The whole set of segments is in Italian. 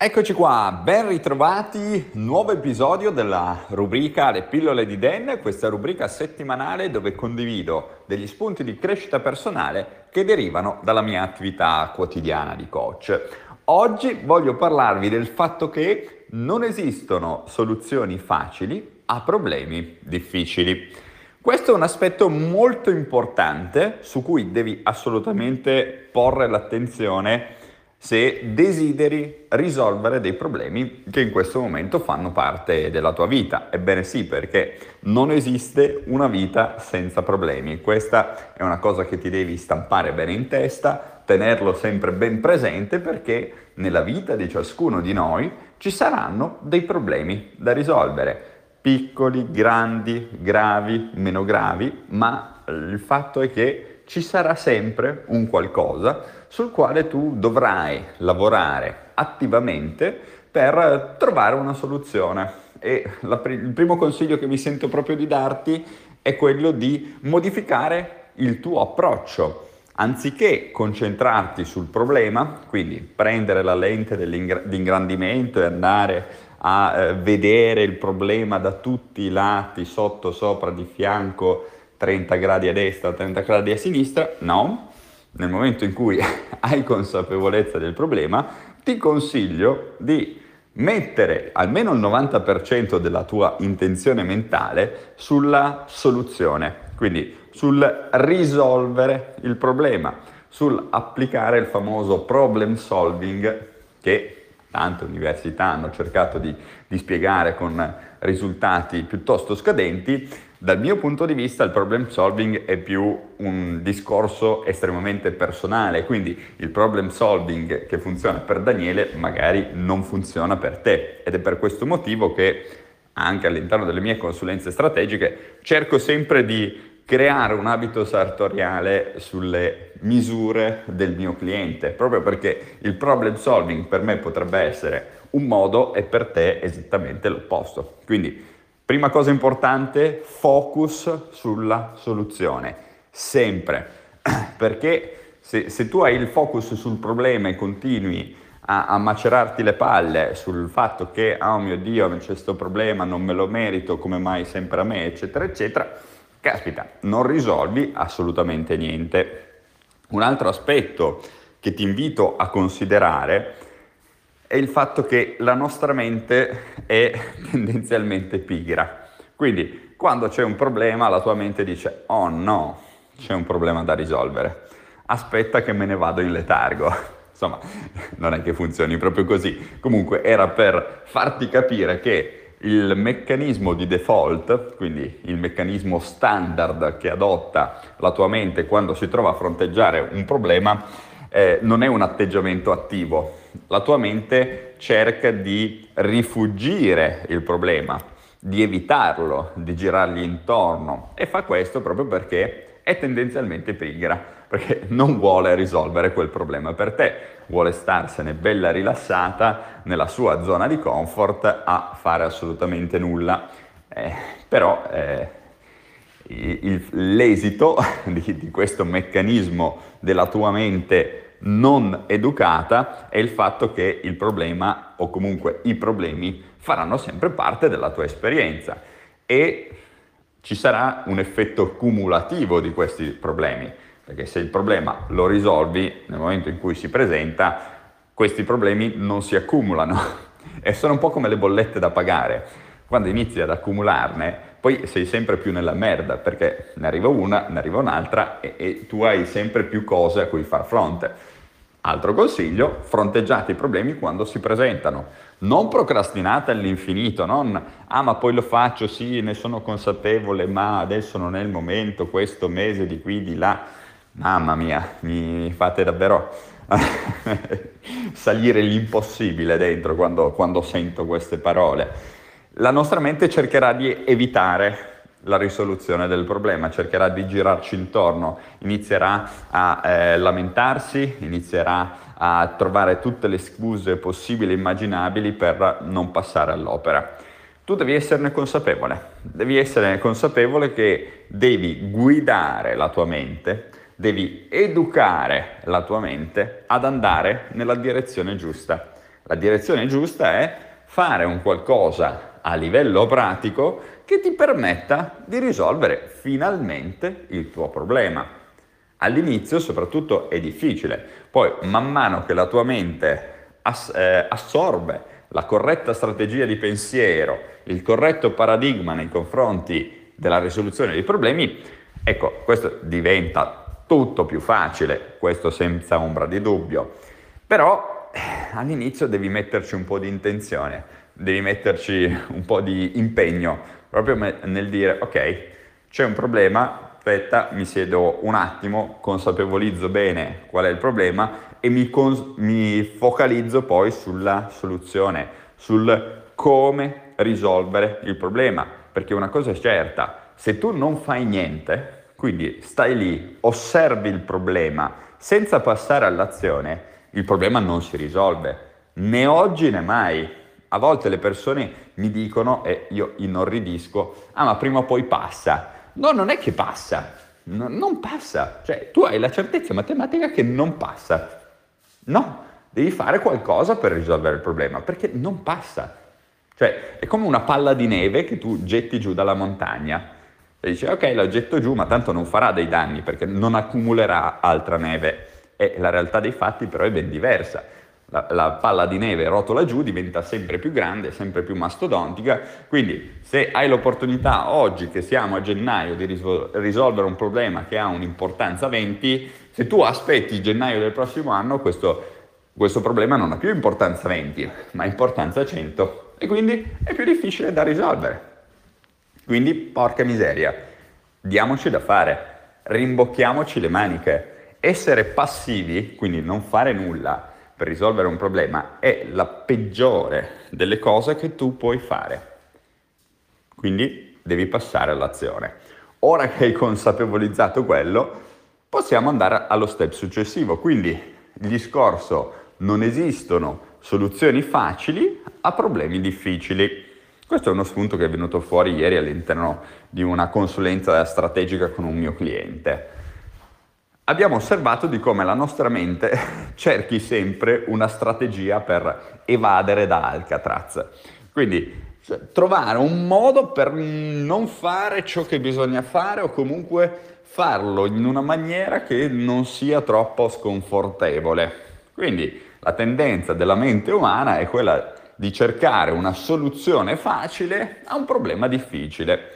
Eccoci qua, ben ritrovati, nuovo episodio della rubrica Le pillole di Dan, questa rubrica settimanale dove condivido degli spunti di crescita personale che derivano dalla mia attività quotidiana di coach. Oggi voglio parlarvi del fatto che non esistono soluzioni facili a problemi difficili. Questo è un aspetto molto importante su cui devi assolutamente porre l'attenzione se desideri risolvere dei problemi che in questo momento fanno parte della tua vita. Ebbene sì, perché non esiste una vita senza problemi. Questa è una cosa che ti devi stampare bene in testa, tenerlo sempre ben presente perché nella vita di ciascuno di noi ci saranno dei problemi da risolvere. Piccoli, grandi, gravi, meno gravi, ma il fatto è che ci sarà sempre un qualcosa sul quale tu dovrai lavorare attivamente per trovare una soluzione. E la, il primo consiglio che mi sento proprio di darti è quello di modificare il tuo approccio. Anziché concentrarti sul problema, quindi prendere la lente di ingrandimento e andare a eh, vedere il problema da tutti i lati, sotto, sopra, di fianco, 30 gradi a destra, 30 gradi a sinistra, no. Nel momento in cui hai consapevolezza del problema, ti consiglio di mettere almeno il 90% della tua intenzione mentale sulla soluzione, quindi sul risolvere il problema, sul applicare il famoso problem solving che tante università hanno cercato di, di spiegare con risultati piuttosto scadenti, dal mio punto di vista il problem solving è più un discorso estremamente personale, quindi il problem solving che funziona per Daniele magari non funziona per te. Ed è per questo motivo che anche all'interno delle mie consulenze strategiche cerco sempre di creare un abito sartoriale sulle misure del mio cliente, proprio perché il problem solving per me potrebbe essere un modo e per te esattamente l'opposto. Quindi Prima cosa importante, focus sulla soluzione, sempre, perché se, se tu hai il focus sul problema e continui a, a, macerarti le palle sul fatto che, oh mio Dio, c'è questo problema, non me lo merito, come mai sempre a me, eccetera, eccetera, caspita, non risolvi assolutamente niente. Un altro aspetto che ti invito a considerare è il fatto che la nostra mente è tendenzialmente pigra. Quindi quando c'è un problema la tua mente dice oh no, c'è un problema da risolvere, aspetta che me ne vado in letargo. Insomma, non è che funzioni proprio così. Comunque era per farti capire che il meccanismo di default, quindi il meccanismo standard che adotta la tua mente quando si trova a fronteggiare un problema, eh, non è un atteggiamento attivo. La tua mente cerca di rifugire il problema, di evitarlo, di girargli intorno e fa questo proprio perché è tendenzialmente pigra, perché non vuole risolvere quel problema per te, vuole starsene bella rilassata nella sua zona di comfort a fare assolutamente nulla. Eh, però eh, il, l'esito di, di questo meccanismo della tua mente non educata è il fatto che il problema o comunque i problemi faranno sempre parte della tua esperienza e ci sarà un effetto cumulativo di questi problemi, perché se il problema lo risolvi nel momento in cui si presenta, questi problemi non si accumulano e sono un po' come le bollette da pagare. Quando inizi ad accumularne, poi sei sempre più nella merda perché ne arriva una, ne arriva un'altra e, e tu hai sempre più cose a cui far fronte. Altro consiglio, fronteggiate i problemi quando si presentano. Non procrastinate all'infinito, non ah ma poi lo faccio, sì, ne sono consapevole, ma adesso non è il momento, questo mese di qui, di là. Mamma mia, mi fate davvero salire l'impossibile dentro quando, quando sento queste parole la nostra mente cercherà di evitare la risoluzione del problema, cercherà di girarci intorno, inizierà a eh, lamentarsi, inizierà a trovare tutte le scuse possibili e immaginabili per non passare all'opera. Tu devi esserne consapevole, devi essere consapevole che devi guidare la tua mente, devi educare la tua mente ad andare nella direzione giusta. La direzione giusta è fare un qualcosa a livello pratico che ti permetta di risolvere finalmente il tuo problema. All'inizio soprattutto è difficile, poi man mano che la tua mente ass- eh, assorbe la corretta strategia di pensiero, il corretto paradigma nei confronti della risoluzione dei problemi, ecco, questo diventa tutto più facile, questo senza ombra di dubbio. Però all'inizio devi metterci un po' di intenzione, devi metterci un po' di impegno, proprio nel dire ok, c'è un problema, aspetta, mi siedo un attimo, consapevolizzo bene qual è il problema e mi, cons- mi focalizzo poi sulla soluzione, sul come risolvere il problema, perché una cosa è certa, se tu non fai niente, quindi stai lì, osservi il problema senza passare all'azione, il problema non si risolve, né oggi né mai. A volte le persone mi dicono, e io inorridisco, ah ma prima o poi passa. No, non è che passa, no, non passa. Cioè, tu hai la certezza matematica che non passa. No, devi fare qualcosa per risolvere il problema, perché non passa. Cioè, è come una palla di neve che tu getti giù dalla montagna. E dici, ok, la getto giù, ma tanto non farà dei danni perché non accumulerà altra neve. E la realtà dei fatti però è ben diversa. La, la, palla di neve rotola giù, diventa sempre più grande, sempre più mastodontica, quindi se hai l'opportunità oggi che siamo a gennaio di risol- risolvere un problema che ha un'importanza 20, se tu aspetti gennaio del prossimo anno, questo, questo problema non ha più importanza 20, ma importanza 100 e quindi è più difficile da risolvere. Quindi, porca miseria, diamoci da fare, rimbocchiamoci le maniche. Essere passivi, quindi non fare nulla per risolvere un problema, è la peggiore delle cose che tu puoi fare. Quindi devi passare all'azione. Ora che hai consapevolizzato quello, Possiamo andare allo step successivo, quindi il discorso non esistono soluzioni facili a problemi difficili. Questo è uno spunto che è venuto fuori ieri all'interno di una consulenza strategica con un mio cliente. Abbiamo osservato di come la nostra mente cerchi sempre una strategia per evadere da Alcatraz. Quindi cioè, trovare un modo per non fare ciò che bisogna fare o comunque farlo in una maniera che non sia troppo sconfortevole. Quindi la tendenza della mente umana è quella di cercare una soluzione facile a un problema difficile.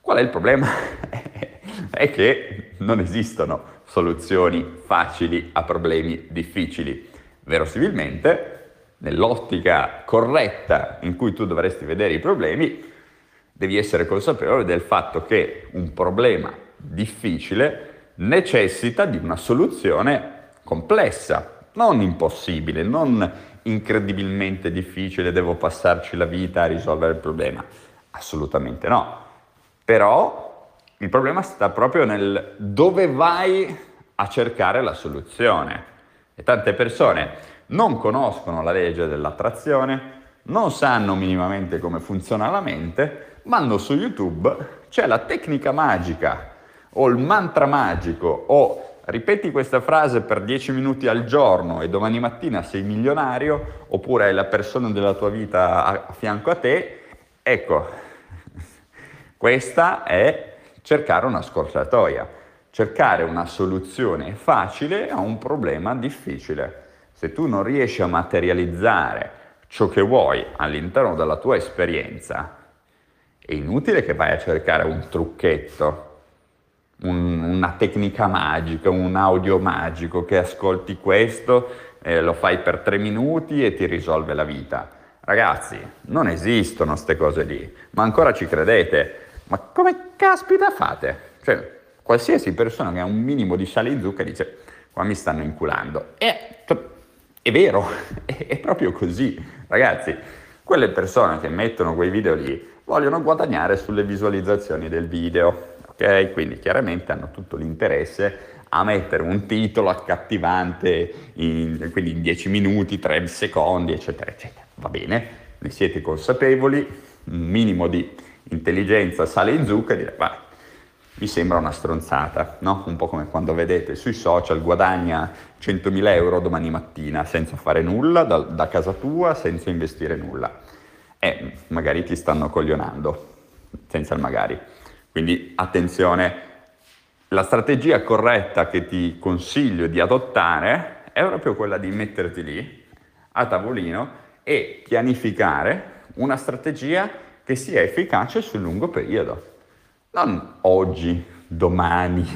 Qual è il problema? è che non esistono soluzioni facili a problemi difficili. Verosimilmente, nell'ottica corretta in cui tu dovresti vedere i problemi, devi essere consapevole del fatto che un problema difficile necessita di una soluzione complessa, non impossibile, non incredibilmente difficile, devo passarci la vita a risolvere il problema. Assolutamente no. Però il problema sta proprio nel dove vai a cercare la soluzione. E tante persone non conoscono la legge dell'attrazione, non sanno minimamente come funziona la mente, vanno su YouTube, c'è la tecnica magica o il mantra magico o ripeti questa frase per 10 minuti al giorno e domani mattina sei milionario oppure hai la persona della tua vita a fianco a te, ecco, questa è cercare una scorciatoia, cercare una soluzione facile a un problema difficile. Se tu non riesci a materializzare ciò che vuoi all'interno della tua esperienza, è inutile che vai a cercare un trucchetto un, una tecnica magica, un audio magico che ascolti questo, eh, lo fai per tre minuti e ti risolve la vita. Ragazzi, non esistono queste cose lì, ma ancora ci credete? Ma come caspita fate? Cioè, qualsiasi persona che ha un minimo di sale in zucca dice, qua mi stanno inculando. E, cioè, è vero, è, è proprio così. Ragazzi, quelle persone che mettono quei video lì vogliono guadagnare sulle visualizzazioni del video ok? Quindi chiaramente hanno tutto l'interesse a mettere un titolo accattivante, in, quindi in 10 minuti, 3 secondi, eccetera, eccetera. Va bene, ne siete consapevoli, un minimo di intelligenza sale in zucca e dire, va, mi sembra una stronzata, no? Un po' come quando vedete sui social guadagna 100.000 euro domani mattina senza fare nulla da, da casa tua, senza investire nulla. E magari ti stanno coglionando, senza il magari. Quindi attenzione, la strategia corretta che ti consiglio di adottare è proprio quella di metterti lì a tavolino e pianificare una strategia che sia efficace sul lungo periodo non oggi, domani.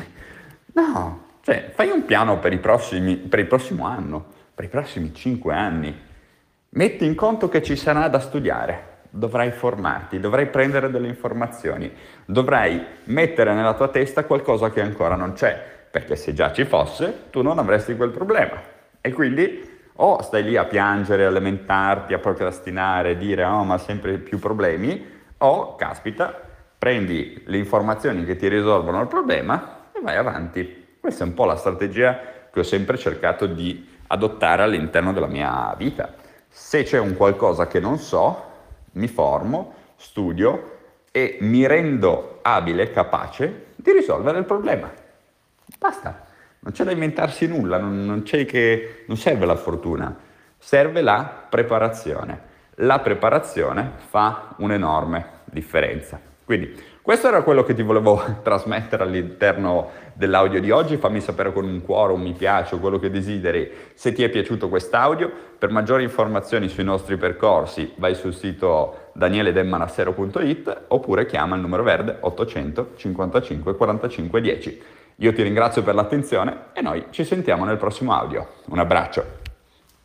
No, cioè fai un piano per, prossimi, per il prossimo anno, per i prossimi cinque anni. Metti in conto che ci sarà da studiare, dovrai formarti, dovrai prendere delle informazioni, dovrai mettere nella tua testa qualcosa che ancora non c'è, perché se già ci fosse tu non avresti quel problema. E quindi o stai lì a piangere, a lamentarti, a procrastinare, dire oh ma sempre più problemi, o caspita, prendi le informazioni che ti risolvono il problema e vai avanti. Questa è un po' la strategia che ho sempre cercato di adottare all'interno della mia vita. Se c'è un qualcosa che non so, mi formo, studio e mi rendo abile, capace di risolvere il problema. Basta, non c'è da inventarsi nulla, non, non, che, non serve la fortuna, serve la preparazione. La preparazione fa un'enorme differenza. Quindi questo era quello che ti volevo trasmettere all'interno dell'audio di oggi, fammi sapere con un cuore, un mi piace o quello che desideri se ti è piaciuto quest'audio. Per maggiori informazioni sui nostri percorsi vai sul sito danieledemmanassero.it oppure chiama il numero verde 800 55 45 10. Io ti ringrazio per l'attenzione e noi ci sentiamo nel prossimo audio. Un abbraccio.